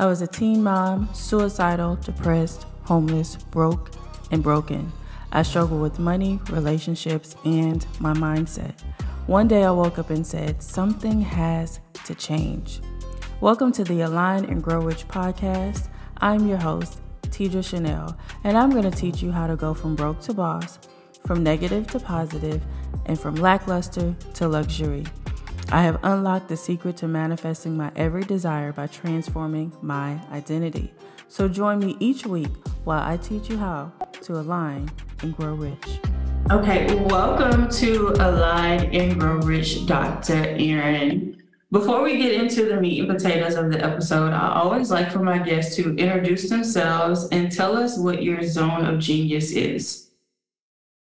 I was a teen mom, suicidal, depressed, homeless, broke, and broken. I struggled with money, relationships, and my mindset. One day I woke up and said, Something has to change. Welcome to the Align and Grow Rich podcast. I'm your host, Tidra Chanel, and I'm going to teach you how to go from broke to boss, from negative to positive, and from lackluster to luxury. I have unlocked the secret to manifesting my every desire by transforming my identity. So join me each week while I teach you how to align and grow rich. Okay, welcome to Align and Grow Rich, Dr. Erin. Before we get into the meat and potatoes of the episode, I always like for my guests to introduce themselves and tell us what your zone of genius is.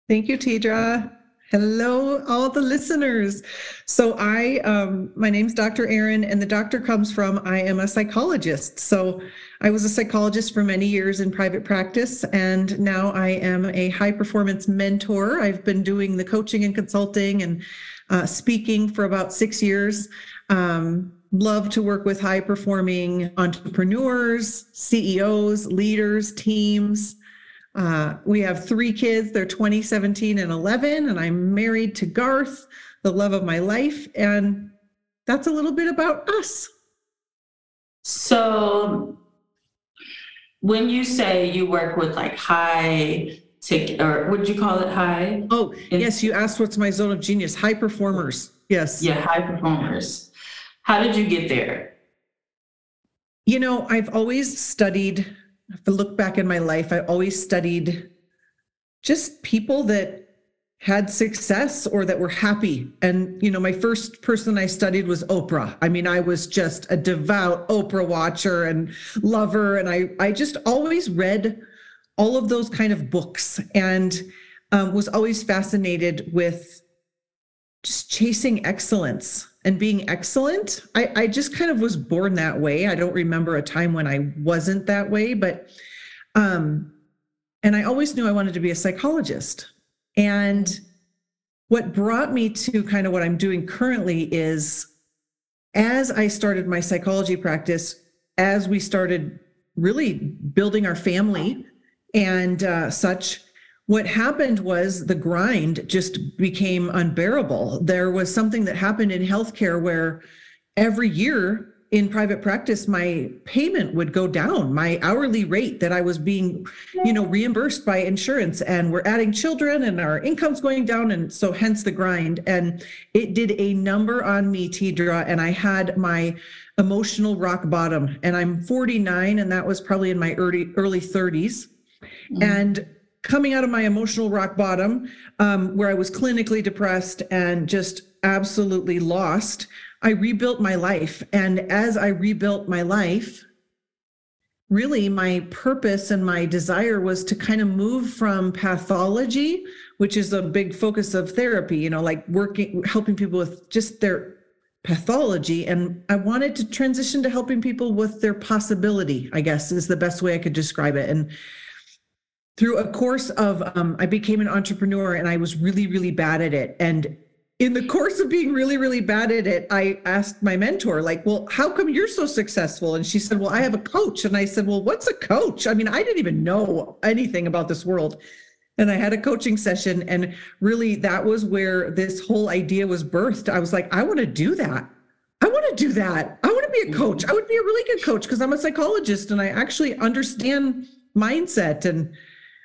Thank you, Tidra. Hello, all the listeners. So I, um, my name's Dr. Erin, and the doctor comes from I am a psychologist. So I was a psychologist for many years in private practice, and now I am a high performance mentor. I've been doing the coaching and consulting and uh, speaking for about six years. Um, love to work with high performing entrepreneurs, CEOs, leaders, teams. Uh, we have three kids. They're 20, 17, and 11. And I'm married to Garth, the love of my life. And that's a little bit about us. So, when you say you work with like high tick, or would you call it high? Oh, yes. You asked what's my zone of genius. High performers. Yes. Yeah, high performers. How did you get there? You know, I've always studied if I look back in my life, I always studied just people that had success or that were happy. And, you know, my first person I studied was Oprah. I mean, I was just a devout Oprah watcher and lover. And I, I just always read all of those kind of books and um, was always fascinated with just chasing excellence and being excellent. I, I just kind of was born that way. I don't remember a time when I wasn't that way, but um, and I always knew I wanted to be a psychologist. And what brought me to kind of what I'm doing currently is as I started my psychology practice, as we started really building our family and uh, such, what happened was the grind just became unbearable. There was something that happened in healthcare where every year in private practice my payment would go down my hourly rate that i was being you know reimbursed by insurance. And we're adding children and our income's going down. And so hence the grind. And it did a number on me tidra. And i had my emotional rock bottom. And i'm 49 and that was probably in my early early 30s mm-hmm. and coming out of my emotional rock bottom, um, where I was clinically depressed and just absolutely lost, I rebuilt my life. And as I rebuilt my life, really my purpose and my desire was to kind of move from pathology, which is a big focus of therapy, you know, like working, helping people with just their pathology. And I wanted to transition to helping people with their possibility, I guess is the best way I could describe it. And through a course of um, i became an entrepreneur and i was really really bad at it. And in the course of being really really bad at it i asked my mentor like well how come you're so successful? And she said well i have a coach. And i said well what's a coach? I mean i didn't even know anything about this world. And i had a coaching session and really that was where this whole idea was birthed. I was like i want to do that. I want to do that. I want to be a coach. I would be a really good coach because i'm a psychologist and i actually understand mindset and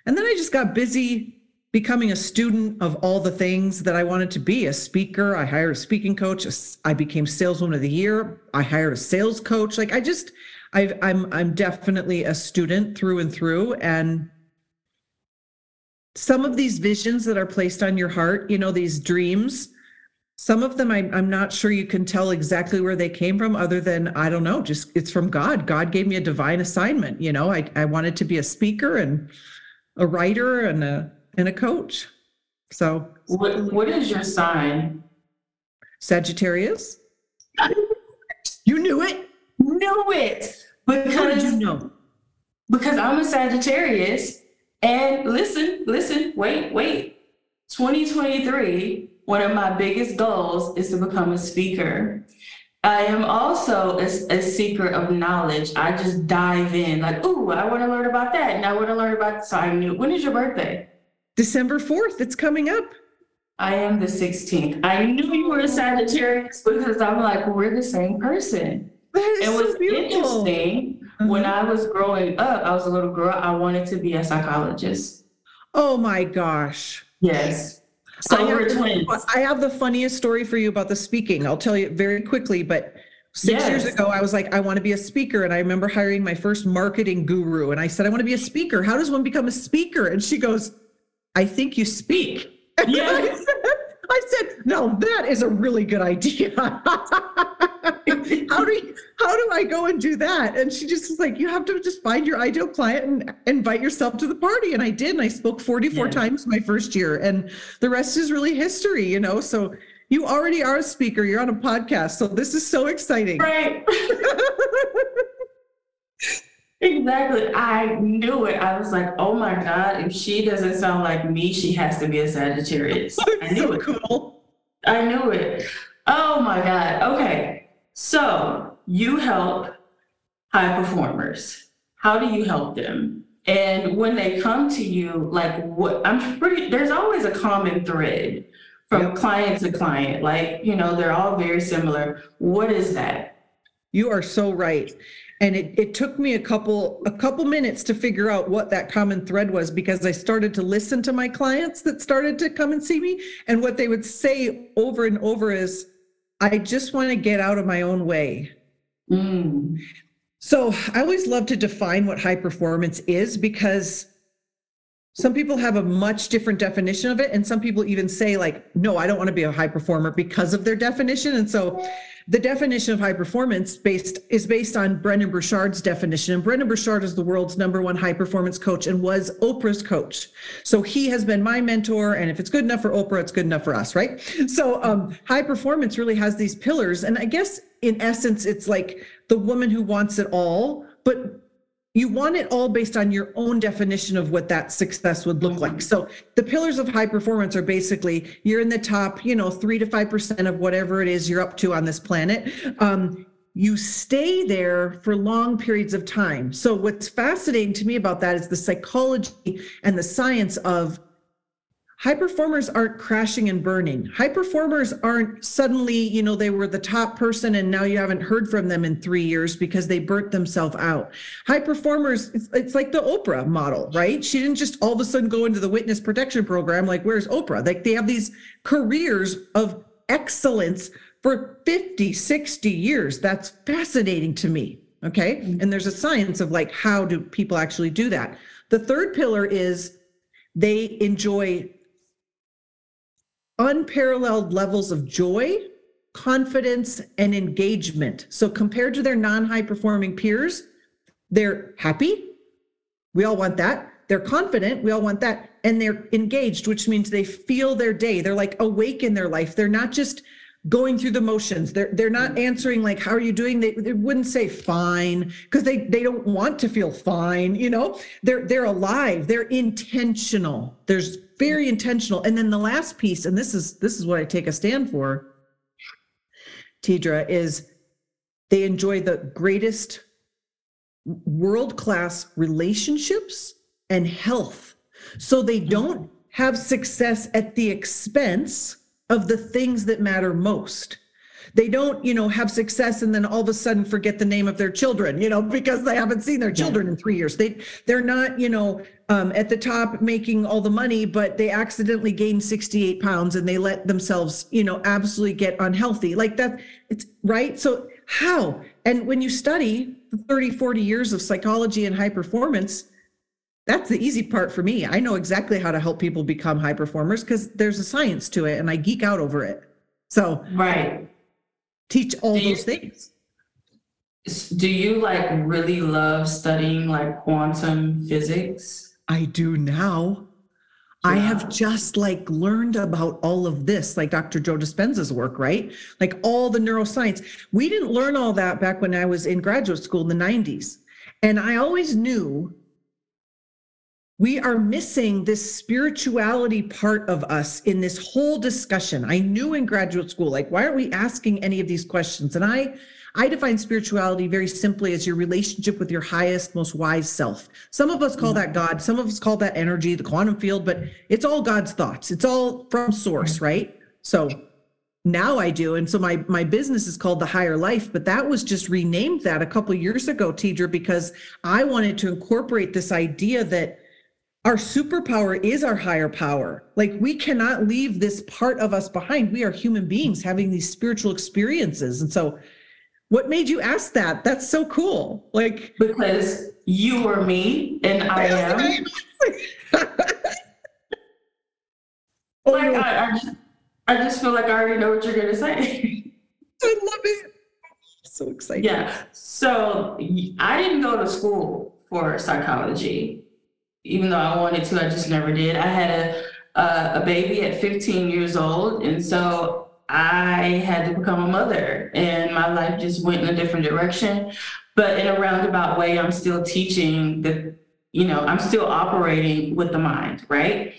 and then I just got busy becoming a student of all the things that I wanted to be a speaker. I hired a speaking coach. I became saleswoman of the year. I hired a sales coach. Like I just, I, I'm, I'm definitely a student through and through. And some of these visions that are placed on your heart, you know, these dreams, some of them I, I'm not sure you can tell exactly where they came from, other than I don't know, just it's from God. God gave me a divine assignment. You know, I, I wanted to be a speaker and a writer and a and a coach. So what what is your sign? Sagittarius. you knew it. Knew it. Because How did you know? Because I'm a Sagittarius. And listen, listen, wait, wait. 2023, one of my biggest goals is to become a speaker. I am also a, a, seeker of knowledge. I just dive in, like, ooh, I want to learn about that, and I want to learn about. So I knew. When is your birthday? December fourth. It's coming up. I am the 16th. I knew you were a Sagittarius because I'm like, we're the same person. It was interesting. Mm-hmm. When I was growing up, I was a little girl. I wanted to be a psychologist. Oh my gosh. Yes. So I we're twins. I have the funniest story for you about the speaking. I'll tell you very quickly, but six yes. years ago, I was like, I want to be a speaker. And I remember hiring my first marketing guru. And I said, I want to be a speaker. How does one become a speaker? And she goes, I think you speak. Yeah. I, said, no, that is a really good idea. how do you, how do I go and do that? And she just was like, you have to just find your ideal client and invite yourself to the party. And I did. And I spoke 44 yeah. times my first year. And the rest is really history, you know? So you already are a speaker. You're on a podcast. So this is so exciting. Right. Exactly. I knew it. I was like, oh my God, if she doesn't sound like me, she has to be a Sagittarius. I knew so it. Cool. I knew it. Oh my God. Okay. So you help high performers. How do you help them? And when they come to you, like what I'm pretty there's always a common thread from yep. client to client. Like, you know, they're all very similar. What is that? You are so right. And it, it took me a couple a couple minutes to figure out what that common thread was because i started to listen to my clients that started to come and see me. And what they would say over and over is i just want to get out of my own way. Mm. so i always love to define what high performance is because some people have a much different definition of it. And some people even say like no i don't want to be a high performer because of their definition. And so the definition of high performance based is based on Brendon Burchard's definition. And Brendon Burchard is the world's number one high performance coach and was Oprah's coach. So he has been my mentor. And if it's good enough for Oprah, it's good enough for us, right? So um, high performance really has these pillars. And I guess in essence, it's like the woman who wants it all, but you want it all based on your own definition of what that success would look like. So the pillars of high performance are basically you're in the top, you know, three to five percent of whatever it is you're up to on this planet. Um, you stay there for long periods of time. So what's fascinating to me about that is the psychology and the science of high performers aren't crashing and burning. High performers aren't suddenly you know they were the top person and now you haven't heard from them in three years because they burnt themselves out. High performers it's, it's like the oprah model right? She didn't just all of a sudden go into the witness protection program like where's oprah? Like they have these careers of excellence for 50 60 years. That's fascinating to me okay? Mm-hmm. and there's a science of like how do people actually do that? The third pillar is they enjoy unparalleled levels of joy, confidence, and engagement. So, compared to their non high performing peers, they're happy. We all want that. They're confident. We all want that. And they're engaged, which means they feel their day. They're like awake in their life. They're not just going through the motions. They're they're not mm. answering like, "How are you doing?" They, they wouldn't say "fine" because they they don't want to feel fine. You know, they're they're alive. They're intentional. There's very intentional. And then the last piece, and this is this is what I take a stand for, Tidra, is they enjoy the greatest world-class relationships and health. So they mm-hmm. don't have success at the expense of the things that matter most they don't you know have success and then all of a sudden forget the name of their children you know because they haven't seen their children in three years. They they're not you know um, at the top making all the money but they accidentally gain 68 pounds and they let themselves you know absolutely get unhealthy. Like that it's right? So how? And when you study 30 40 years of psychology and high performance that's the easy part for me. I know exactly how to help people become high performers because there's a science to it and i geek out over it. So right teach all do those you, things. Do you like really love studying like quantum physics? I do now. Yeah. I have just like learned about all of this, like Dr. Joe Dispenza's work, right? Like all the neuroscience. We didn't learn all that back when I was in graduate school in the 90s. And I always knew we are missing this spirituality part of us in this whole discussion. I knew in graduate school, like, why aren't we asking any of these questions? And I, I define spirituality very simply as your relationship with your highest, most wise self. Some of us call mm-hmm. that God, some of us call that energy, the quantum field, but it's all God's thoughts. It's all from source, right? So now I do. And so my my business is called the higher life, but that was just renamed that a couple years ago, Tidra, because I wanted to incorporate this idea that our superpower is our higher power. Like we cannot leave this part of us behind. We are human beings having these spiritual experiences. And so what made you ask that? That's so cool. Like because you were me and I am. oh, like no. I, I, just, I just feel like I already know what you're gonna say. I love it. So excited. Yeah. So I didn't go to school for psychology even though I wanted to, I just never did. I had a a, a baby at 15 years old, and so I had to become a mother, and my life just went in a different direction. But in a roundabout way, I'm still teaching the, you know, I'm still operating with the mind, right?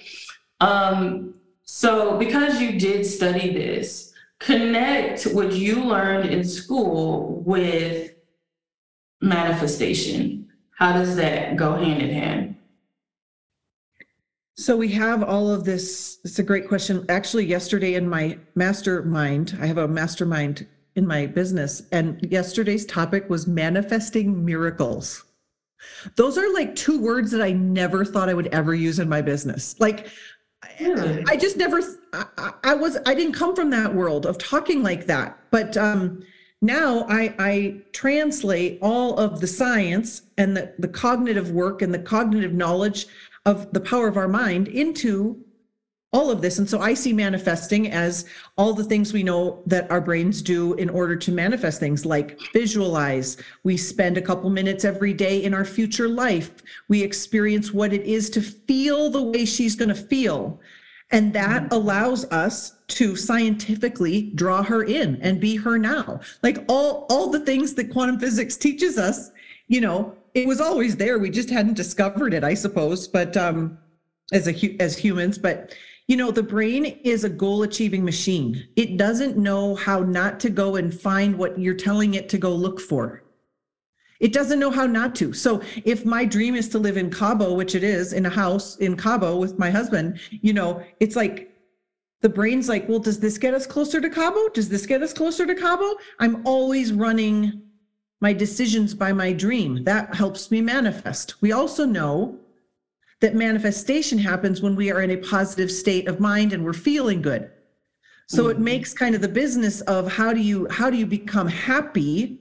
Um, so because you did study this, connect what you learned in school with manifestation. How does that go hand in hand? So we have all of this. It's a great question. Actually, yesterday in my mastermind, I have a mastermind in my business, and yesterday's topic was manifesting miracles. Those are like two words that I never thought I would ever use in my business. Like? I just never, I, I, was, I didn't come from that world of talking like that. But um, now I, I translate all of the science and the, the cognitive work and the cognitive knowledge of the power of our mind into all of this. And so I see manifesting as all the things we know that our brains do in order to manifest things like visualize. We spend a couple minutes every day in our future life. We experience what it is to feel the way she's going to feel. And that mm-hmm. allows us to scientifically draw her in and be her now. Like all all the things that quantum physics teaches us, you know, it was always there. We just hadn't discovered it, I suppose. But um, as a as humans, but you know, the brain is a goal achieving machine. It doesn't know how not to go and find what you're telling it to go look for. It doesn't know how not to. So if my dream is to live in Cabo, which it is, in a house in Cabo with my husband, you know, it's like the brain's like, well, does this get us closer to Cabo? Does this get us closer to Cabo? I'm always running my decisions by my dream. That helps me manifest. We also know that manifestation happens when we are in a positive state of mind and we're feeling good. So mm-hmm. it makes kind of the business of how do you how do you become happy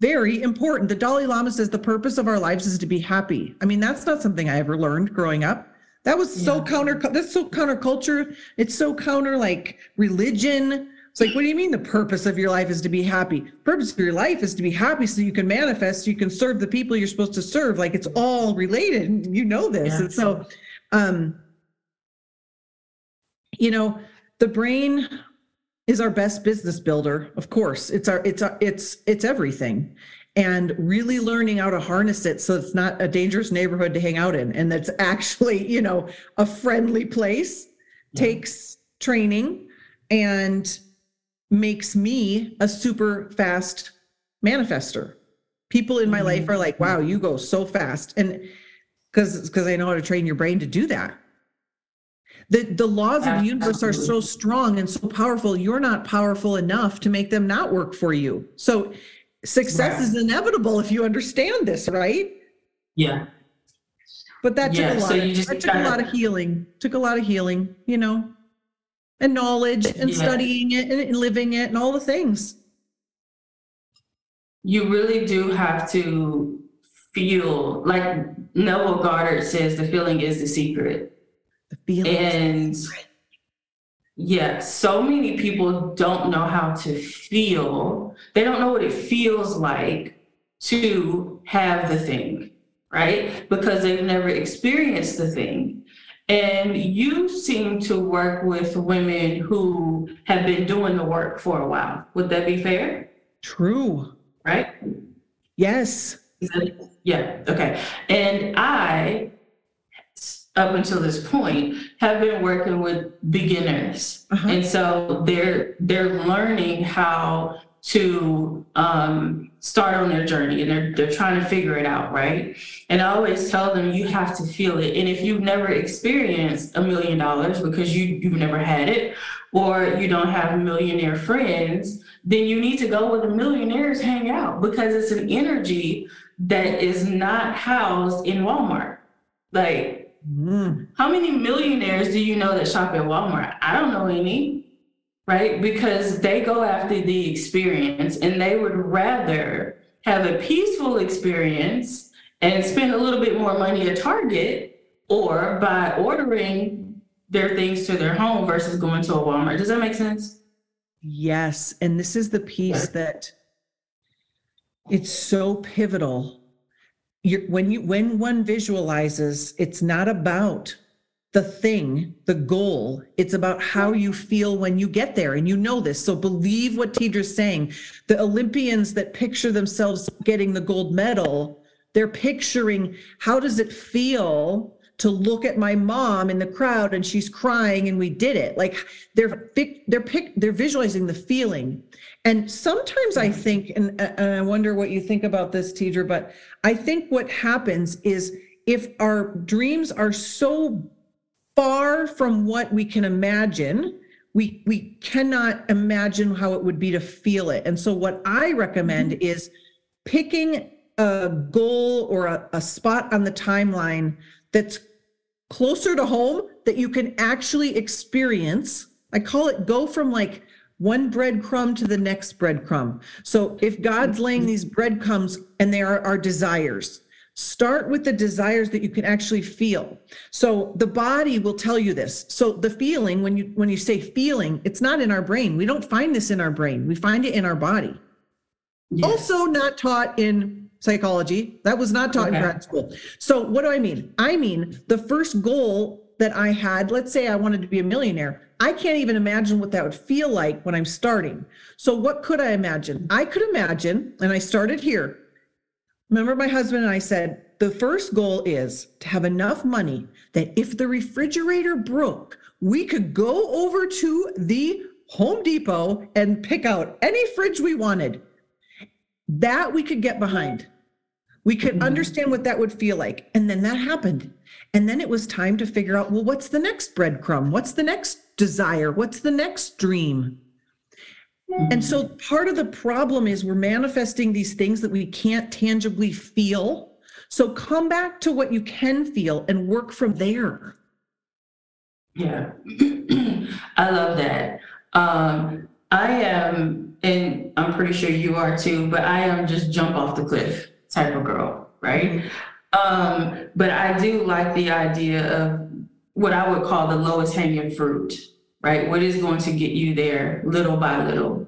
very important. The Dalai Lama says the purpose of our lives is to be happy. I mean, that's not something I ever learned growing up. That was so yeah. counter that's so counterculture. It's so counter like religion it's like, what do you mean the purpose of your life is to be happy? Purpose of your life is to be happy so you can manifest, so you can serve the people you're supposed to serve. Like it's all related. You know this. Yeah. And so um you know, the brain is our best business builder, of course. It's our it's our, it's it's everything. And really learning how to harness it so it's not a dangerous neighborhood to hang out in and that's actually, you know, a friendly place yeah. takes training and makes me a super fast manifester. People in my mm-hmm. life are like, wow, you go so fast. And because because I know how to train your brain to do that. The the laws of the universe are so strong and so powerful. You're not powerful enough to make them not work for you. So success is inevitable if you understand this, right? Yeah. But that took yeah, a lot. So of, that took a lot of healing. Took a lot of healing, you know and knowledge and yeah. studying it and living it and all the things. You really do have to feel like Neville Goddard says the feeling is the secret. The feeling and yeah, so many people don't know how to feel. They don't know what it feels like to have the thing, right? Because they've never experienced the thing. And you seem to work with women who have been doing the work for a while. Would that be fair? True. Right? Yes. yeah. Okay. And I up until this point have been working with beginners uh-huh. and so they're they're learning how to um, start on their journey and they're, they're trying to figure it out right and i always tell them you have to feel it and if you've never experienced a million dollars because you you've never had it or you don't have millionaire friends then you need to go where the millionaires hang out because it's an energy that is not housed in walmart like Mm. How many millionaires do you know that shop at Walmart? I don't know any, right? Because they go after the experience and they would rather have a peaceful experience and spend a little bit more money at Target or by ordering their things to their home versus going to a Walmart. Does that make sense? Yes. And this is the piece that it's so pivotal you're, when you when one visualizes it's not about the thing the goal it's about how you feel when you get there and you know this so believe what Tidra's saying. The olympians that picture themselves getting the gold medal they're picturing how does it feel to look at my mom in the crowd and she's crying and we did it. Like they're they're pick they're visualizing the feeling. And sometimes I think, and, and I wonder what you think about this, Tidra, but I think what happens is if our dreams are so far from what we can imagine, we we cannot imagine how it would be to feel it. And so what I recommend mm-hmm. is picking a goal or a, a spot on the timeline that's closer to home that you can actually experience. I call it go from like one breadcrumb to the next breadcrumb. So if God's laying these breadcrumbs and they are our desires, start with the desires that you can actually feel. So the body will tell you this. So the feeling when you when you say feeling, it's not in our brain. We don't find this in our brain. We find it in our body. Yes. Also not taught in psychology. That was not taught okay. in grad school. So what do I mean? I mean the first goal that I had, let's say I wanted to be a millionaire. I can't even imagine what that would feel like when I'm starting. So, what could I imagine? I could imagine, and I started here. Remember, my husband and I said the first goal is to have enough money that if the refrigerator broke, we could go over to the Home Depot and pick out any fridge we wanted. That we could get behind. We could mm-hmm. understand what that would feel like. And then that happened. And then it was time to figure out well, what's the next breadcrumb? What's the next desire? What's the next dream? And so mm. part of the problem is we're manifesting these things that we can't tangibly feel. So come back to what you can feel and work from there. Yeah, I love that. Um, I am, and I'm pretty sure you are too, but I am just jump off the cliff type of girl, right? Mm-hmm. Um, but I do like the idea of what I would call the lowest hanging fruit, right? What is going to get you there little by little.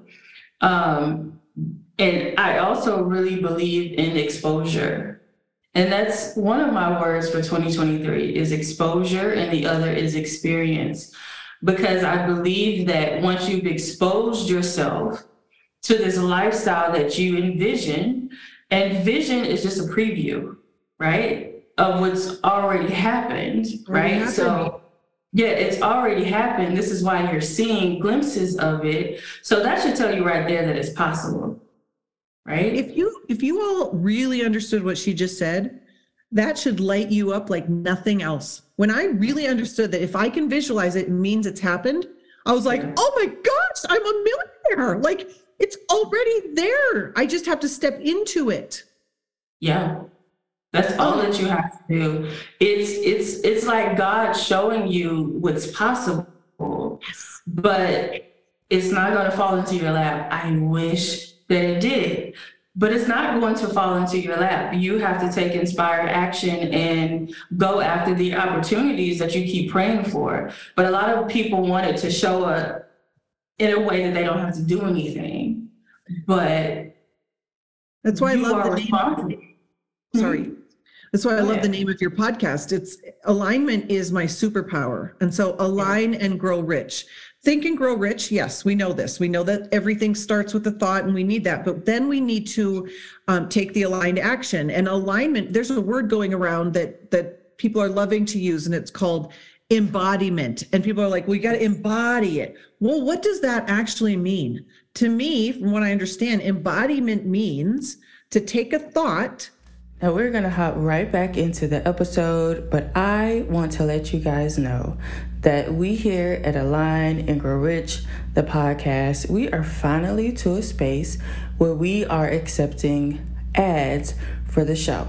Um, and I also really believe in exposure. And that's one of my words for 2023 is exposure, and the other is experience. Because I believe that once you've exposed yourself to this lifestyle that you envision, and vision is just a preview, right? Of what's already happened, right? Happened. So yeah, it's already happened. This is why you're seeing glimpses of it. So that should tell you right there that it's possible. Right? If you if you all really understood what she just said, that should light you up like nothing else. When I really understood that if I can visualize it, it means it's happened, I was like, yeah. oh my gosh, I'm a millionaire. Like it's already there. I just have to step into it. Yeah. That's all that you have to do. It's it's it's like God showing you what's possible. But it's not going to fall into your lap. I wish that it did. But it's not going to fall into your lap. You have to take inspired action and go after the opportunities that you keep praying for. But a lot of people want it to show up in a way that they don't have to do anything. But that's why I love the name. Sorry. That's why I love the name of your podcast. It's alignment is my superpower. And so align and grow rich. Think and grow rich. Yes, we know this. We know that everything starts with the thought and we need that. But then we need to um, take the aligned action and alignment. There's a word going around that that people are loving to use, and it's called embodiment. And people are like, we got to embody it. Well, what does that actually mean? To me, from what I understand, embodiment means to take a thought. Now, we're going to hop right back into the episode, but I want to let you guys know that we here at Align and Grow Rich, the podcast, we are finally to a space where we are accepting ads for the show.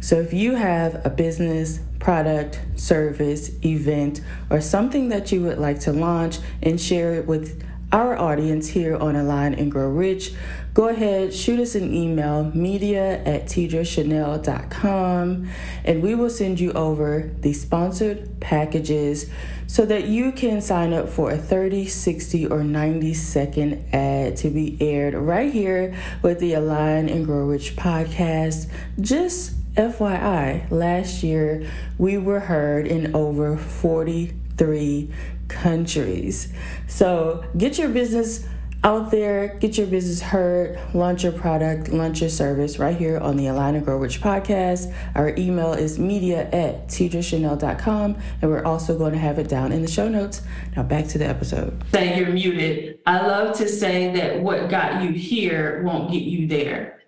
So if you have a business, product, service, event, or something that you would like to launch and share it with our audience here on Align and Grow Rich, go ahead, shoot us an email, media at tidrachanel.com, and we will send you over the sponsored packages so that you can sign up for a 30, 60, or 90 second ad to be aired right here with the Align and Grow Rich podcast. Just FYI, last year we were heard in over 43 countries. So get your business out there, get your business heard, launch your product, launch your service right here on the Align and Grow Rich podcast. Our email is media at tidrachanel.com, and we're also going to have it down in the show notes. Now back to the episode. Say you're muted. I love to say that what got you here won't get you there.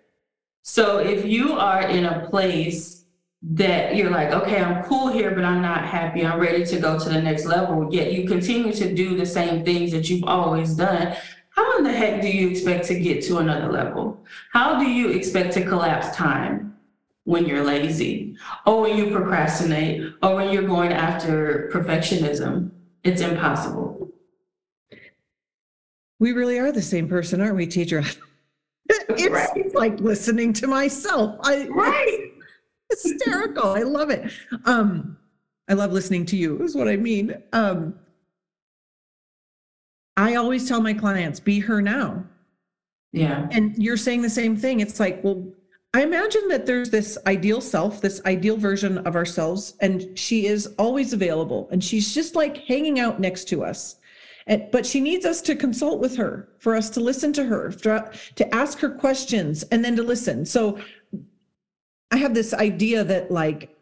So if you are in a place that you're like, okay, I'm cool here, but I'm not happy. I'm ready to go to the next level. Yet you continue to do the same things that you've always done. How in the heck do you expect to get to another level? How do you expect to collapse time when you're lazy or when you procrastinate or when you're going after perfectionism? It's impossible. We really are the same person, aren't we, teacher? it's right. like listening to myself. I, right hysterical. I love it. Um, I love listening to you, is what I mean. Um, I always tell my clients, be her now. Yeah. And you're saying the same thing. It's like, well, I imagine that there's this ideal self, this ideal version of ourselves, and she is always available and she's just like hanging out next to us. And, but she needs us to consult with her, for us to listen to her, to, to ask her questions, and then to listen. So I have this idea that like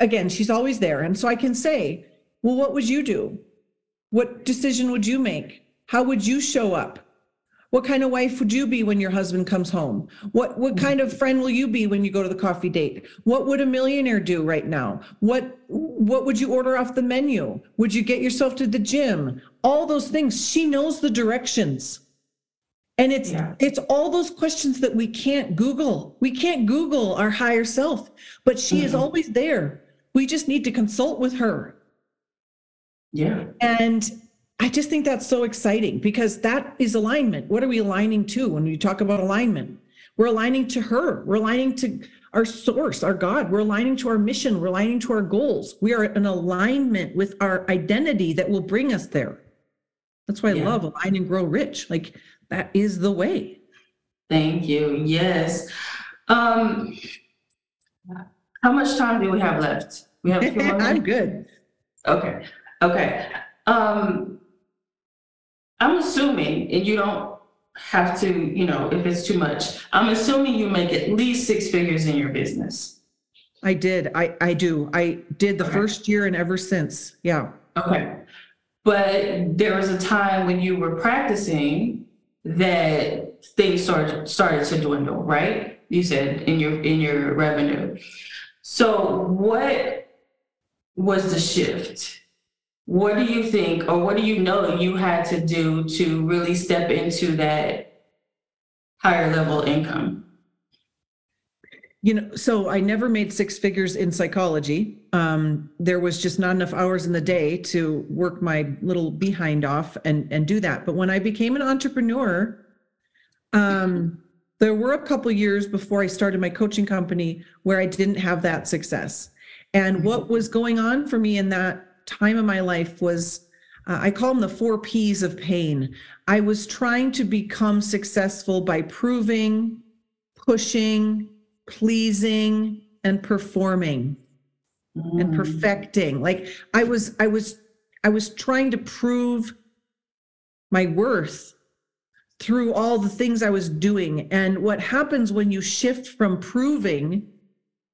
again, she's always there. And so I can say, well, what would you do? What decision would you make? How would you show up? What kind of wife would you be when your husband comes home? What what kind of friend will you be when you go to the coffee date? What would a millionaire do right now? What what would you order off the menu? Would you get yourself to the gym? All those things. She knows the directions. And it's yeah. it's all those questions that we can't Google. We can't Google our higher self, but she mm-hmm. is always there. We just need to consult with her. Yeah. And I just think that's so exciting because that is alignment. What are we aligning to when we talk about alignment? We're aligning to her. We're aligning to our source, our God. We're aligning to our mission. We're aligning to our goals. We are in alignment with our identity that will bring us there. That's why I love align and grow rich. Like that is the way. Thank you. Yes. Um, how much time do we have left? We have. I'm good. Okay. Okay. Um, I'm assuming, and you don't have to, you know, if it's too much. I'm assuming you make at least six figures in your business. I did. I I do. I did the okay. first year and ever since. Yeah. Okay. But there was a time when you were practicing that things started started to dwindle, right? You said in your in your revenue. So what was the shift? What do you think, or what do you know you had to do to really step into that higher level income? you know so i never made six figures in psychology um, there was just not enough hours in the day to work my little behind off and and do that but when i became an entrepreneur um, there were a couple years before i started my coaching company where i didn't have that success and mm-hmm. what was going on for me in that time of my life was uh, i call them the four p's of pain. I was trying to become successful by proving pushing pleasing and performing mm. and perfecting. Like i was i was i was trying to prove my worth through all the things i was doing. And what happens when you shift from proving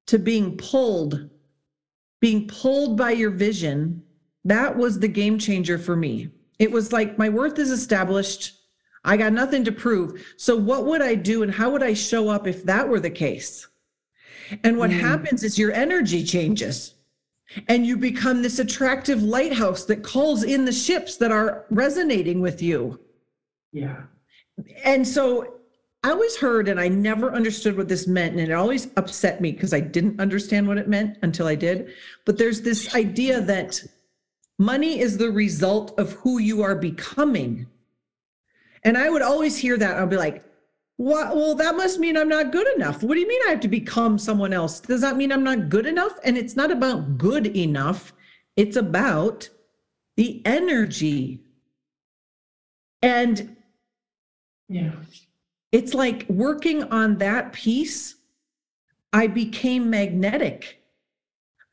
to being pulled being pulled by your vision, that was the game changer for me. It was like my worth is established. I got nothing to prove. So, what would I do and how would I show up if that were the case? And what mm. happens is your energy changes and you become this attractive lighthouse that calls in the ships that are resonating with you. Yeah. And so I always heard and I never understood what this meant. And it always upset me because I didn't understand what it meant until I did. But there's this idea that money is the result of who you are becoming. And I would always hear that. I'll be like, what? Well, that must mean I'm not good enough. What do you mean I have to become someone else? Does that mean I'm not good enough? And it's not about good enough, it's about the energy. And yeah, it's like working on that piece. I became magnetic.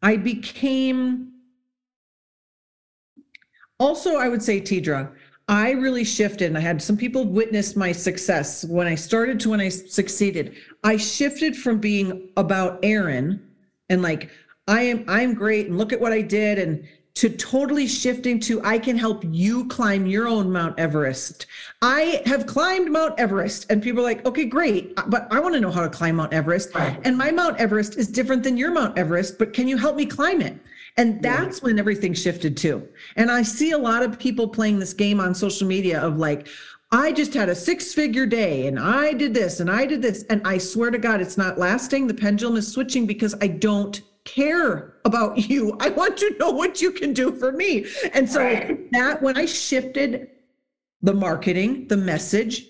I became also, I would say, Tidra, I really shifted and I had some people witness my success when I started to when I succeeded. I shifted from being about Erin and like I am I'm great and look at what I did and to totally shifting to I can help you climb your own Mount Everest. I have climbed Mount Everest and people are like, "Okay, great, but I want to know how to climb Mount Everest." And my Mount Everest is different than your Mount Everest, but can you help me climb it? And that's when everything shifted too. And I see a lot of people playing this game on social media of like, I just had a six figure day and I did this and I did this. And I swear to God, it's not lasting. The pendulum is switching because I don't care about you. I want to know what you can do for me. And so right. that when I shifted the marketing, the message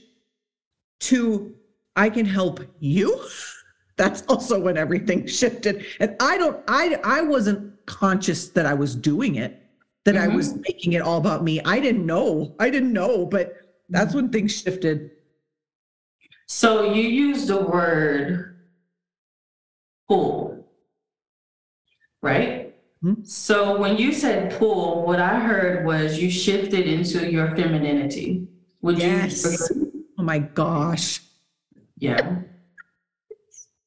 to I can help you, that's also when everything shifted. And I don't, I I wasn't conscious that I was doing it, that mm-hmm. I was mm-hmm. making it all about me. I didn't know. I didn't know, but that's when things shifted. So you use the word pull, right? Mm-hmm. So when you said pull, what I heard was you shifted into your femininity. Would yes. you? Oh my gosh. Yeah.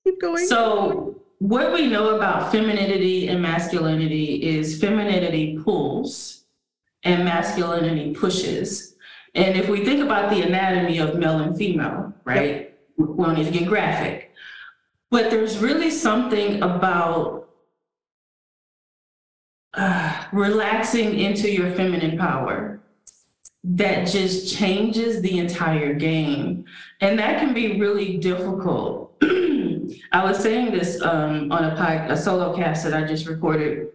Keep going. So what we know about femininity and masculinity is femininity pulls and masculinity pushes. And if we think about the anatomy of male and female, right? Yep. We don't need to get graphic. But there's really something about uh, relaxing into your feminine power that just changes the entire game. And that can be really difficult I was saying this um, on a pod, a solo cast that I just recorded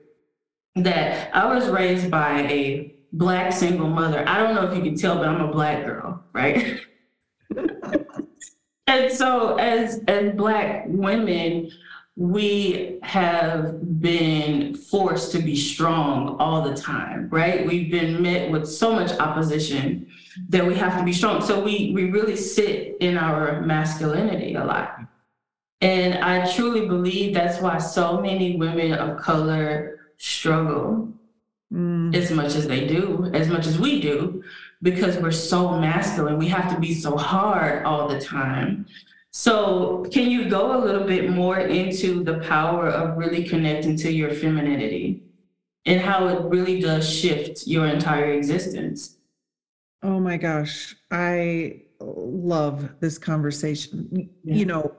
that I was raised by a black single mother. I don't know if you can tell, but I'm a black girl, right? and so as as black women, we have been forced to be strong all the time, right? We've been met with so much opposition that we have to be strong. So we we really sit in our masculinity a lot. And I truly believe that's why so many women of color struggle mm. as much as they do, as much as we do, because we're so masculine. We have to be so hard all the time. So, can you go a little bit more into the power of really connecting to your femininity and how it really does shift your entire existence? Oh my gosh, I love this conversation. Yeah. You know,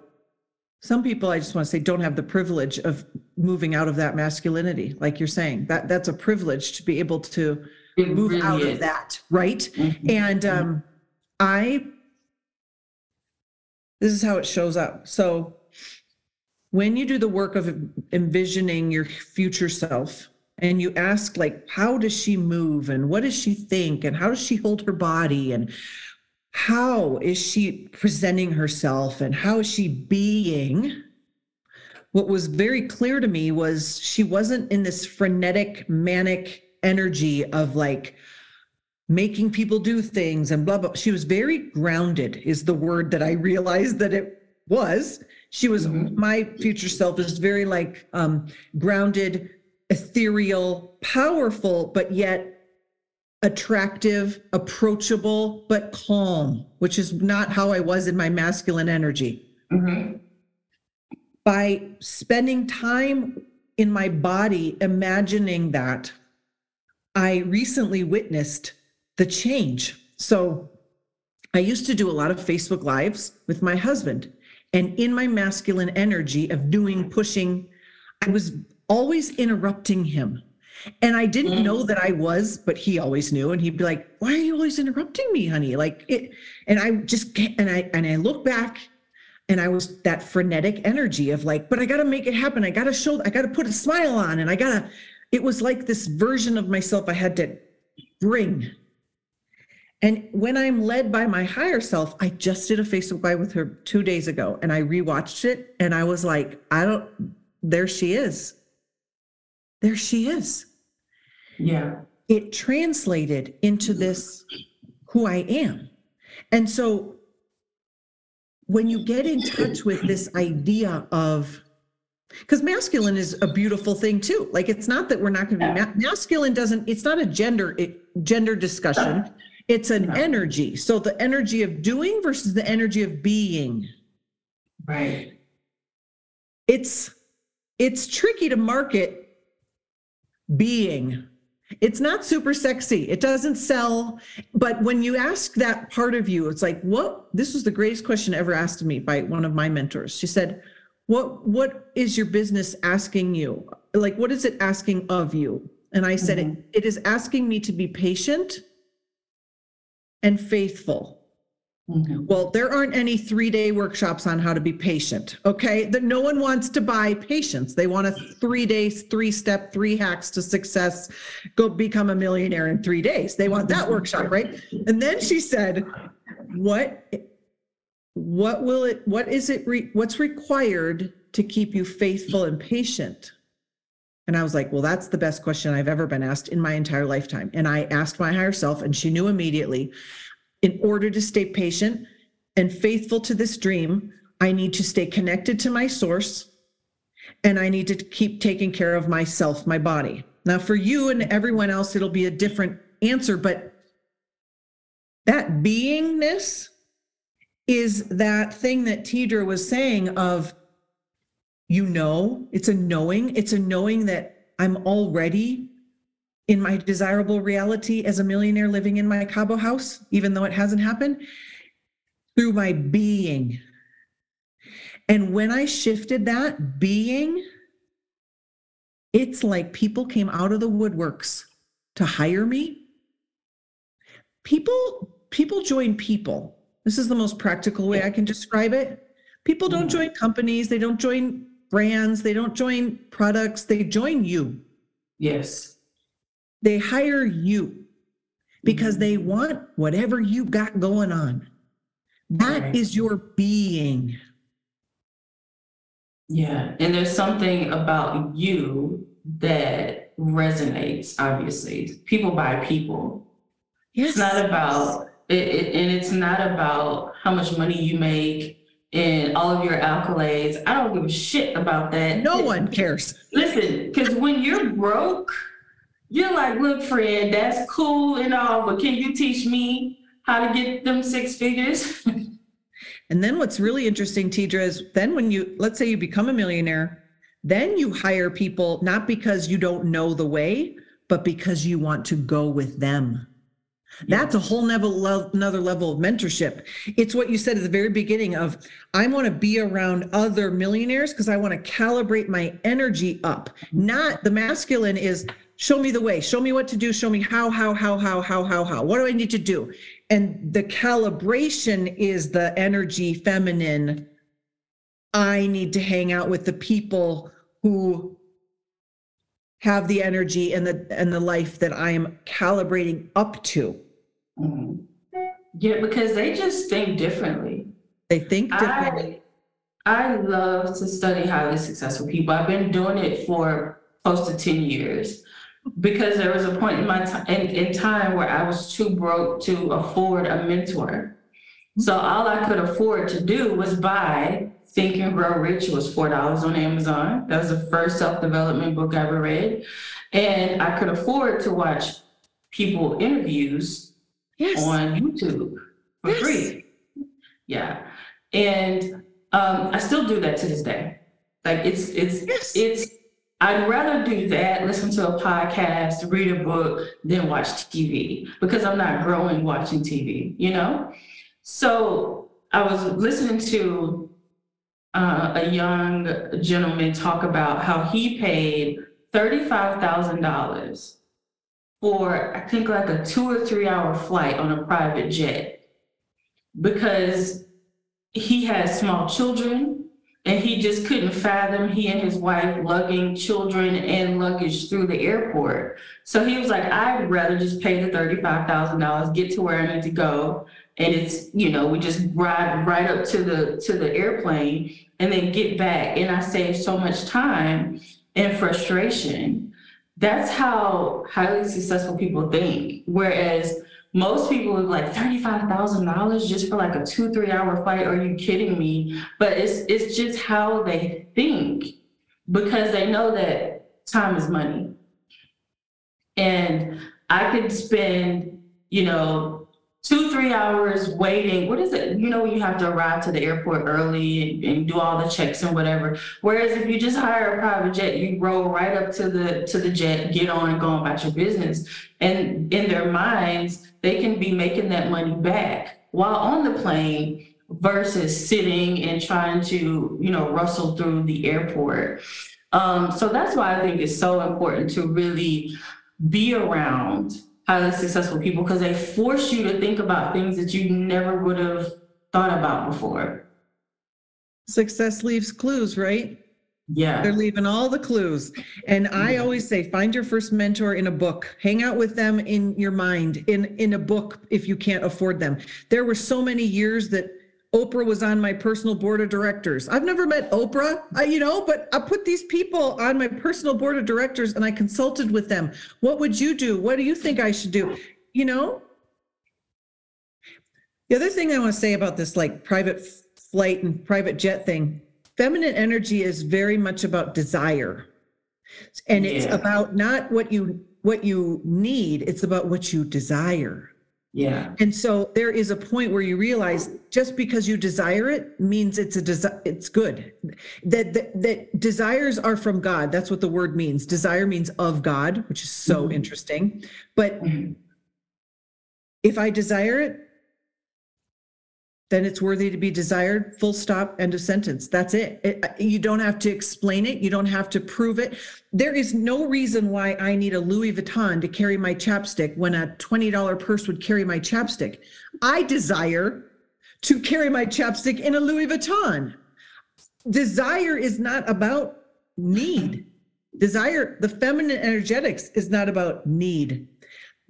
some people i just want to say don't have the privilege of moving out of that masculinity like you're saying that that's a privilege to be able to it move really out is. of that right mm-hmm. and um i this is how it shows up so when you do the work of envisioning your future self and you ask like how does she move and what does she think and how does she hold her body and how is she presenting herself and how is she being? What was very clear to me was she wasn't in this frenetic, manic energy of like making people do things and blah, blah. She was very grounded, is the word that I realized that it was. She was, mm-hmm. my future self is very like um, grounded, ethereal, powerful, but yet attractive, approachable, but calm, which is not how I was in my masculine energy. Mm-hmm. By spending time in my body imagining that, I recently witnessed the change. So I used to do a lot of Facebook Lives with my husband. And in my masculine energy of doing, pushing, I was always interrupting him. And I didn't mm. know that I was, but he always knew. And he'd be like, Why are you always interrupting me, honey? Like it. And I just, and I, and I look back and I was that frenetic energy of like, but I got to make it happen. I got to show, I got to put a smile on and I got to, it was like this version of myself I had to bring. And when I'm led by my higher self, I just did a Facebook Live with her two days ago and I rewatched it and I was like, I don't, there she is. There she is. Yeah. It translated into this who I am. And so when you get in touch with this idea of because masculine is a beautiful thing too. Like it's not that we're not going to be ma- masculine doesn't it's not a gender it, gender discussion. It's an energy. So the energy of doing versus the energy of being. Right. It's it's tricky to market being it's not super sexy. It doesn't sell. But when you ask that part of you, it's like, what? This was the greatest question ever asked to me by one of my mentors. She said, What what is your business asking you? Like, what is it asking of you? And I said, mm-hmm. it, it is asking me to be patient and faithful Mm-hmm. Well, there aren't any three day workshops on how to be patient. Okay. That no one wants to buy patience. They want a three days, three step, three hacks to success, go become a millionaire in three days. They want that workshop, right? And then she said, What what will it what is it re, what's required to keep you faithful and patient? And I was like, well, that's the best question I've ever been asked in my entire lifetime. And I asked my higher self, and she knew immediately in order to stay patient and faithful to this dream, I need to stay connected to my source and I need to keep taking care of myself, my body. Now, for you and everyone else, it'll be a different answer, but that beingness is that thing that Tidra was saying of, you know, it's a knowing, it's a knowing that I'm already in my desirable reality as a millionaire living in my Cabo house, even though it hasn't happened, through my being. And when I shifted that being, it's like people came out of the woodworks to hire me. People, people join people. This is the most practical way I can describe it. People don't join companies, they don't join brands, they don't join products, they join you. Yes they hire you because they mm-hmm. want whatever you got going on. That right. is your being. Yeah. And there's something about you that resonates, obviously. People buy people. Yes. It's not about it, it, and it's not about how much money you make and all of your accolades. I don't give a shit about that. No one cares. Listen, because when you're broke, you're like, look, Fred, that's cool and all, but can you teach me how to get them six figures? and then what's really interesting, Tidra, is then when you, let's say you become a millionaire, then you hire people not because you don't know the way, but because you want to go with them. That's a whole level, another level of mentorship. It's what you said at the very beginning of I want to be around other millionaires because I want to calibrate my energy up. Not the masculine is show me the way. Show me what to do. Show me how how how how how how how. What do i need to do? And the calibration is the energy feminine. I need to hang out with the people who have the energy and the and the life that i am calibrating up to. Yeah because they just think differently. They think differently. I, I love to study highly successful people. I've been doing it for close to 10 years because there was a point in my time in, in time where I was too broke to afford a mentor. So all I could afford to do was buy Think and Grow Rich. It was four dollars on Amazon. That was the first self-development book I ever read. And I could afford to watch people interviews yes. on YouTube for yes. free. Yeah. And um, I still do that to this day. Like it's it's yes. it's I'd rather do that, listen to a podcast, read a book, than watch TV because I'm not growing watching TV, you know? So I was listening to uh, a young gentleman talk about how he paid $35,000 for, I think, like a two or three hour flight on a private jet because he has small children and he just couldn't fathom he and his wife lugging children and luggage through the airport. So he was like, I'd rather just pay the $35,000, get to where I need to go. And it's, you know, we just ride right up to the to the airplane and then get back. And I save so much time and frustration. That's how highly successful people think. Whereas most people would like $35,000 just for like a two, three hour flight. Are you kidding me? But it's, it's just how they think because they know that time is money. And I could spend, you know, two, three hours waiting. What is it? You know, you have to arrive to the airport early and, and, do all the checks and whatever. Whereas if you just hire a private jet, you roll right up to the to the jet, get on and go about your business. And in their minds, they can be making that money back while on the plane versus sitting and trying to, you know, rustle through the airport. Um, so that's why I think it's so important to really be around highly successful people because they force you to think about things that you never would have thought about before. Success leaves clues, right? Yeah. They're leaving all the clues. And I always say find your first mentor in a book. Hang out with them in your mind in in a book if you can't afford them. There were so many years that Oprah was on my personal board of directors. I've never met Oprah, I, you know, but I put these people on my personal board of directors and I consulted with them. What would you do? What do you think I should do? You know? The other thing I want to say about this like private flight and private jet thing, feminine energy is very much about desire. And it's yeah. about not what you what you need, it's about what you desire. Yeah. And so there is a point where you realize just because you desire it means it's a desire it's good. That, that that desires are from God. That's what the word means. Desire means of God, which is so mm-hmm. interesting. But mm-hmm. if I desire it, then it's worthy to be desired. Full stop, end of sentence. That's it. it. You don't have to explain it. You don't have to prove it. There is no reason why I need a Louis Vuitton to carry my chapstick when a $20 purse would carry my chapstick. I desire to carry my chapstick in a Louis Vuitton. Desire is not about need. Desire, the feminine energetics is not about need.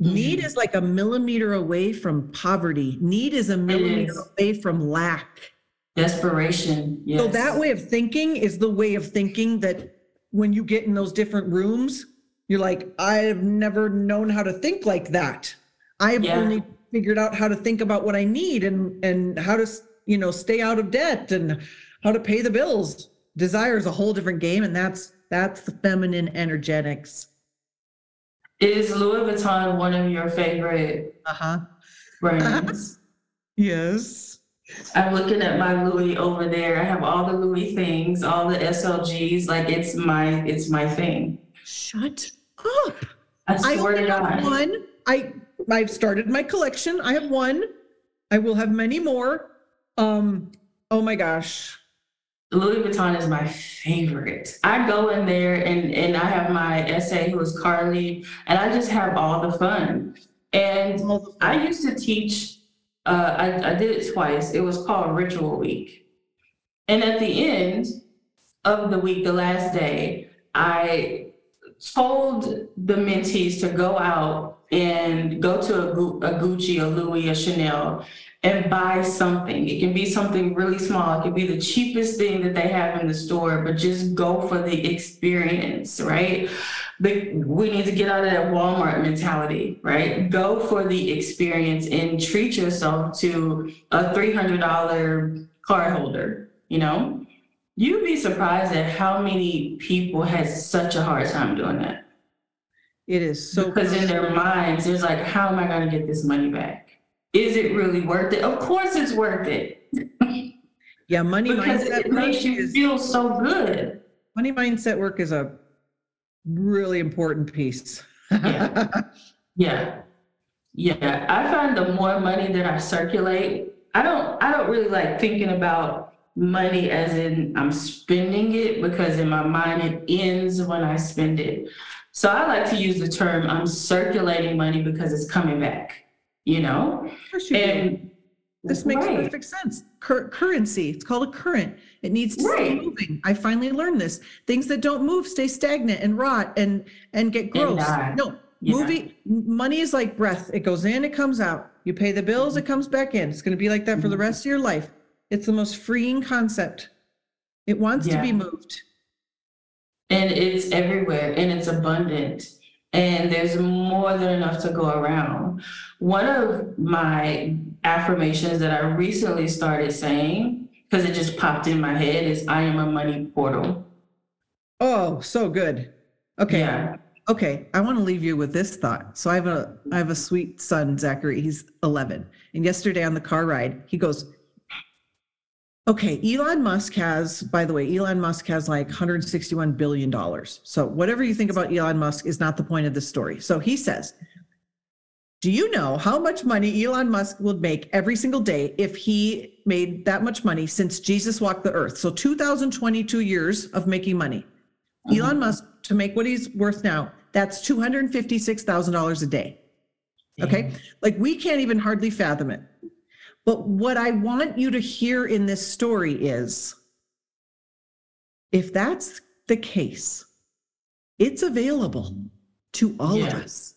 Need mm-hmm. is like a millimeter away from poverty. Need is a millimeter is. away from lack. Desperation. Yes. So that way of thinking is the way of thinking that when you get in those different rooms, you're like, I've never known how to think like that. I've yeah. only figured out how to think about what I need and and how to you know stay out of debt and how to pay the bills. Desire is a whole different game, and that's that's the feminine energetics. Is Louis Vuitton one of your favorite uh-huh. brands? yes. I'm looking at my Louis over there. I have all the Louis things, all the SLGs. Like it's my it's my thing. Shut up. I swear I to God. One. I I've started my collection. I have one. I will have many more. Um, oh my gosh. Louis Vuitton is my favorite. I go in there and, and I have my SA who is Carly, and I just have all the fun. And I used to teach, uh, I, I did it twice. It was called Ritual Week. And at the end of the week, the last day, I told the mentees to go out and go to a, a Gucci, a Louis, a Chanel, and buy something. It can be something really small. It can be the cheapest thing that they have in the store, but just go for the experience, right? But we need to get out of that Walmart mentality, right? Go for the experience and treat yourself to a $300 card holder, you know? You'd be surprised at how many people had such a hard time doing that. It is so because in their minds, it's like, how am I going to get this money back? Is it really worth it? Of course it's worth it. Yeah, money because mindset it makes you is, feel so good. Money mindset work is a really important piece. Yeah. Yeah. Yeah. I find the more money that I circulate, I don't I don't really like thinking about money as in I'm spending it because in my mind it ends when I spend it. So I like to use the term I'm circulating money because it's coming back, you know? Of course you do. And This makes right. perfect sense. Cur- currency, it's called a current. It needs to stay moving. I finally learned this. Things that don't move stay stagnant and rot and and get gross. die. No, Yeah. movie money is like breath. It goes in, it comes out. You pay the bills, it comes back in. It's going to be like that for the Mhm. rest of your life. It's the most freeing concept. It wants to be moved. and it's everywhere and it's abundant and there's more than enough to go around one of my affirmations that i recently started saying because it just popped in my head is i am a money portal Oh, so good. Okay. yeah Okay, I want to leave you with this thought. So I have a I have a sweet son, Zachary. He's 11. And yesterday on the car ride, he goes, "Okay, Elon Musk has, by the way, Elon Musk has like 161 billion dollars. So whatever you think about Elon Musk is not the point of this story." So he says, "Do you know how much money Elon Musk would make every single day if he made that much money since Jesus walked the earth? So 2022 years of making money." Uh-huh. Elon Musk to make what he's worth now, that's $256,000 a day. Okay. Like we can't even hardly fathom it. But what I want you to hear in this story is if that's the case, it's available to all of us.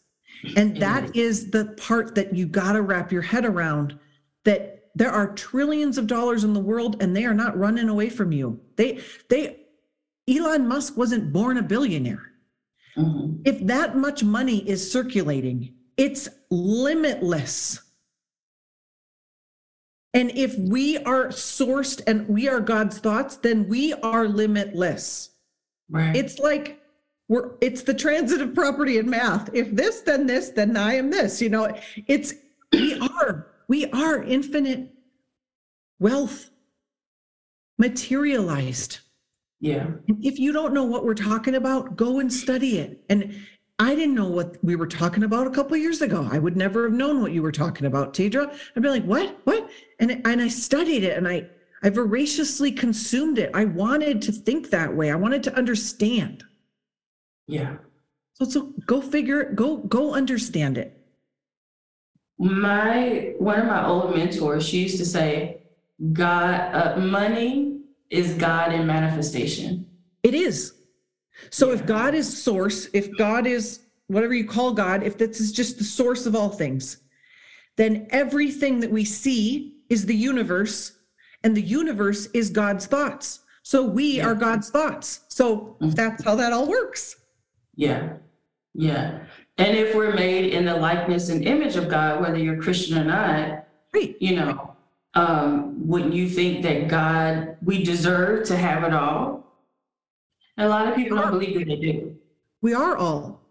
And that is the part that you got to wrap your head around that there are trillions of dollars in the world and they are not running away from you. They, they, Elon Musk wasn't born a billionaire. Mhm. If that much money is circulating, it's limitless. And if we are sourced and we are God's thoughts, then we are limitless. right It's like we're it's the transitive property in math. If this, then this, then I am this. You know, it's we are, we are infinite wealth materialized. yeah If you don't know what we're talking about, go and study it. And I didn't know what we were talking about a couple of years ago. I would never have known what you were talking about, Tidra. I'd be like, what? What? And and I studied it and I I voraciously consumed it. I wanted to think that way. I wanted to understand. yeah So so go figure it, go go understand it. my one of my old mentors she used to say god uh, money is god in manifestation It is. So if God is source, if God is whatever you call God, if this is just the source of all things, then everything that we see is the universe, and the universe is God's thoughts. So we Yeah. are God's thoughts. So Mhm. that's how that all works. Yeah. Yeah. And if we're made in the likeness and image of God, whether you're Christian or not, Right. you know, um, wouldn't you think that God, we deserve to have it all? And a lot of people don't believe that they do. We are all.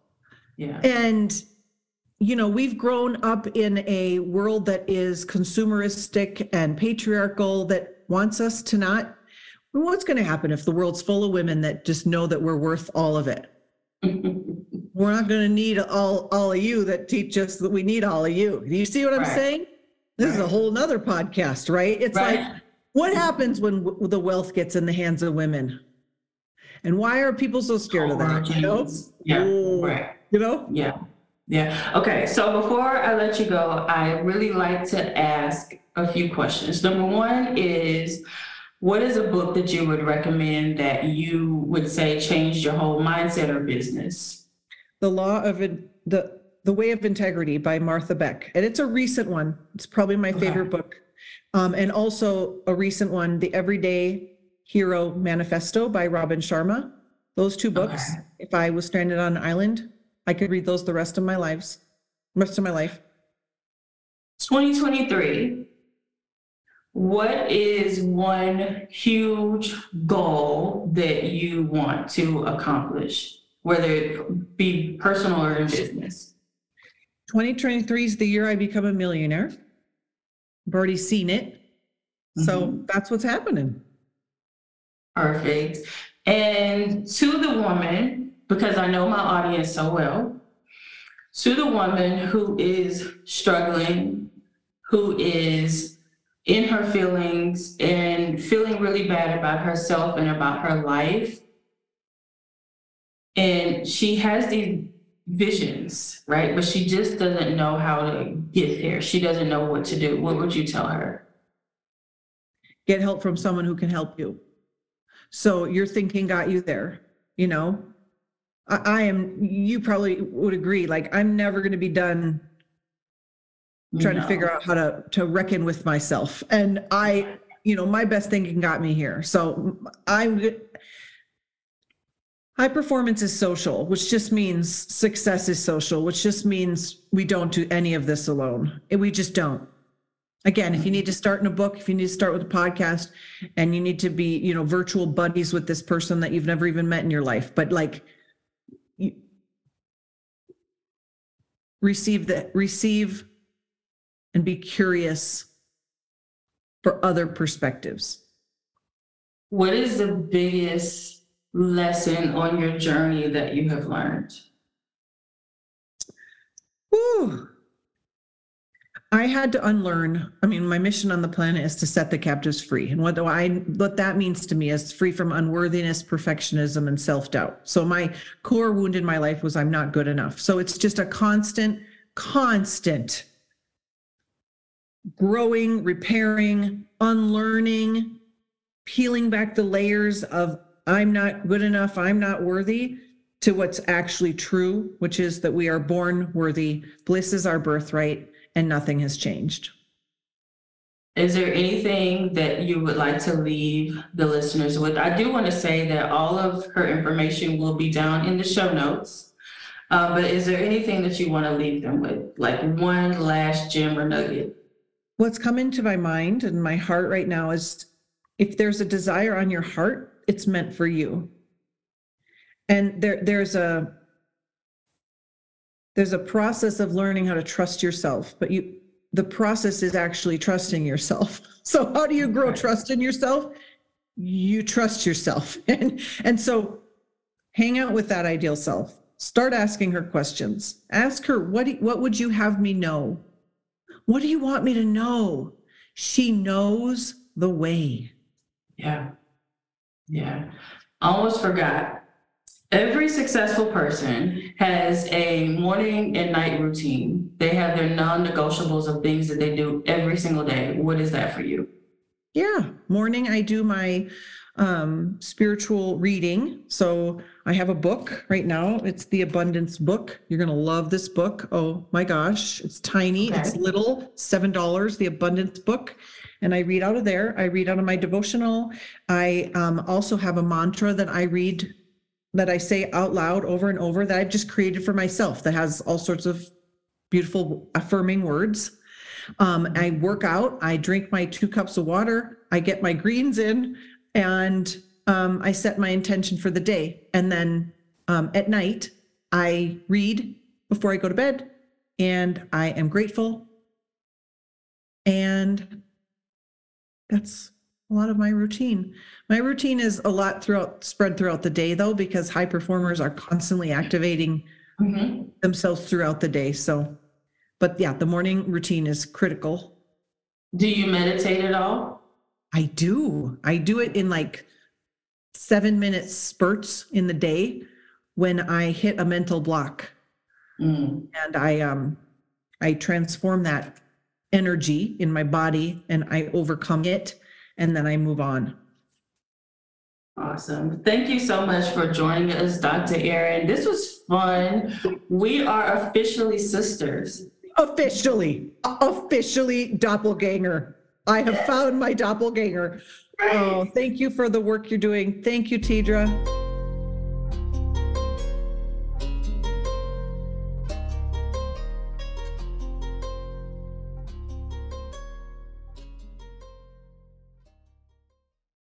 Yeah. And, you know, we've grown up in a world that is consumeristic and patriarchal that wants us to not. What's going to happen if the world's full of women that just know that we're worth all of it? We're not going to need all, all of you that teach us that we need all of you. Do you see what I'm saying? This is a whole nother podcast, right? It's like, what happens when w- the wealth gets in the hands of women? And why are people so scared of that? You know? Yeah. Oh. Right. You know? Yeah. Yeah. Okay. So before I let you go, I really like to ask a few questions. Number one is what is a book that you would recommend that you would say changed your whole mindset or business? The Law of the The Way of Integrity by Martha Beck, and it's a recent one. It's probably my Okay. favorite book. Um, and also a recent one, The Everyday Hero Manifesto by Robin Sharma. Those two books. Okay. If I was stranded on an island, I could read those the rest of my lives, rest of my life. 2023. What is one huge goal that you want to accomplish, whether it be personal or in business? 2023 is the year I become a millionaire. I've already seen it. So Mhm. that's what's happening. Perfect. And to the woman because I know my audience so well, to the woman who is struggling, who is in her feelings and feeling really bad about herself and about her life. And she has these visions, right? But she just doesn't know how to get there. She doesn't know what to do. What would you tell her? Get help from someone who can help you. So your thinking got you there, you know? I, I am, you probably would agree, like, I'm never going to be done trying to figure out how to to reckon with myself. And i you know my best thinking got me here. So i'm high performance is social which just means success is social which just means we don't do any of this alone. And we just don't again if you need to start in a book if you need to start with a podcast and you need to be you know virtual buddies with this person that you've never even met in your life but like you receive the receive and be curious for other perspectives. What is the biggest lesson on your journey that you have learned? Whew. I had to unlearn. I mean, my mission on the planet is to set the captives free. And what do I what that means to me is free from unworthiness, perfectionism, and self-doubt. So my core wound in my life was I'm not good enough. So it's just a constant, constant growing, repairing, unlearning, peeling back the layers of I'm not good enough, I'm not worthy to what's actually true, which is that we are born worthy. Bliss is our birthright, and nothing has changed. Is there anything that you would like to leave the listeners with? I do want to say that all of her information will be down in the show notes. Uh, but is there anything that you want to leave them with, like one last gem or nugget? What's come into my mind and my heart right now is if there's a desire on your heart, it's meant for you. And there there's a there's a process of learning how to trust yourself, but you the process is actually trusting yourself. So how do you grow Okay. trust in yourself? You trust yourself. And and so hang out with that ideal self. Start asking her questions. Ask her what do- what would you have me know? What do you want me to know? She knows the way. Yeah. Yeah. Almost forgot. Every successful person has a morning and night routine. They have their non negotiables of things that they do every single day. What is that for you? Yeah, morning I do my um spiritual reading. So I have a book right now. It's the Abundance book. You're going to love this book. Oh my gosh, it's tiny. It's little, $7, the Abundance book. And I read out of there. I read out of my devotional. I um, also have a mantra that I read that I say out loud over and over that I've just created for myself that has all sorts of beautiful affirming words. Um, I work out, I drink my two cups of water, I get my greens in, and um, I set my intention for the day. And then um, at night, I read before I go to bed, and I am grateful. And that's a lot of my routine. My routine is a lot throughout, spread throughout the day, though, because high performers are constantly activating Mhm. themselves throughout the day. So, but yeah, the morning routine is critical. Do you meditate at all? I do. I do it in like seven minute spurts in the day when I hit a mental block Mm. and I um I transform that energy in my body and I overcome it and then I move on. Awesome. Thank you so much for joining us, Dr. Erin. This was fun. We are officially sisters. Officially, officially doppelganger. I have found my doppelganger. Oh, thank you for the work you're doing. Thank you, Tidra.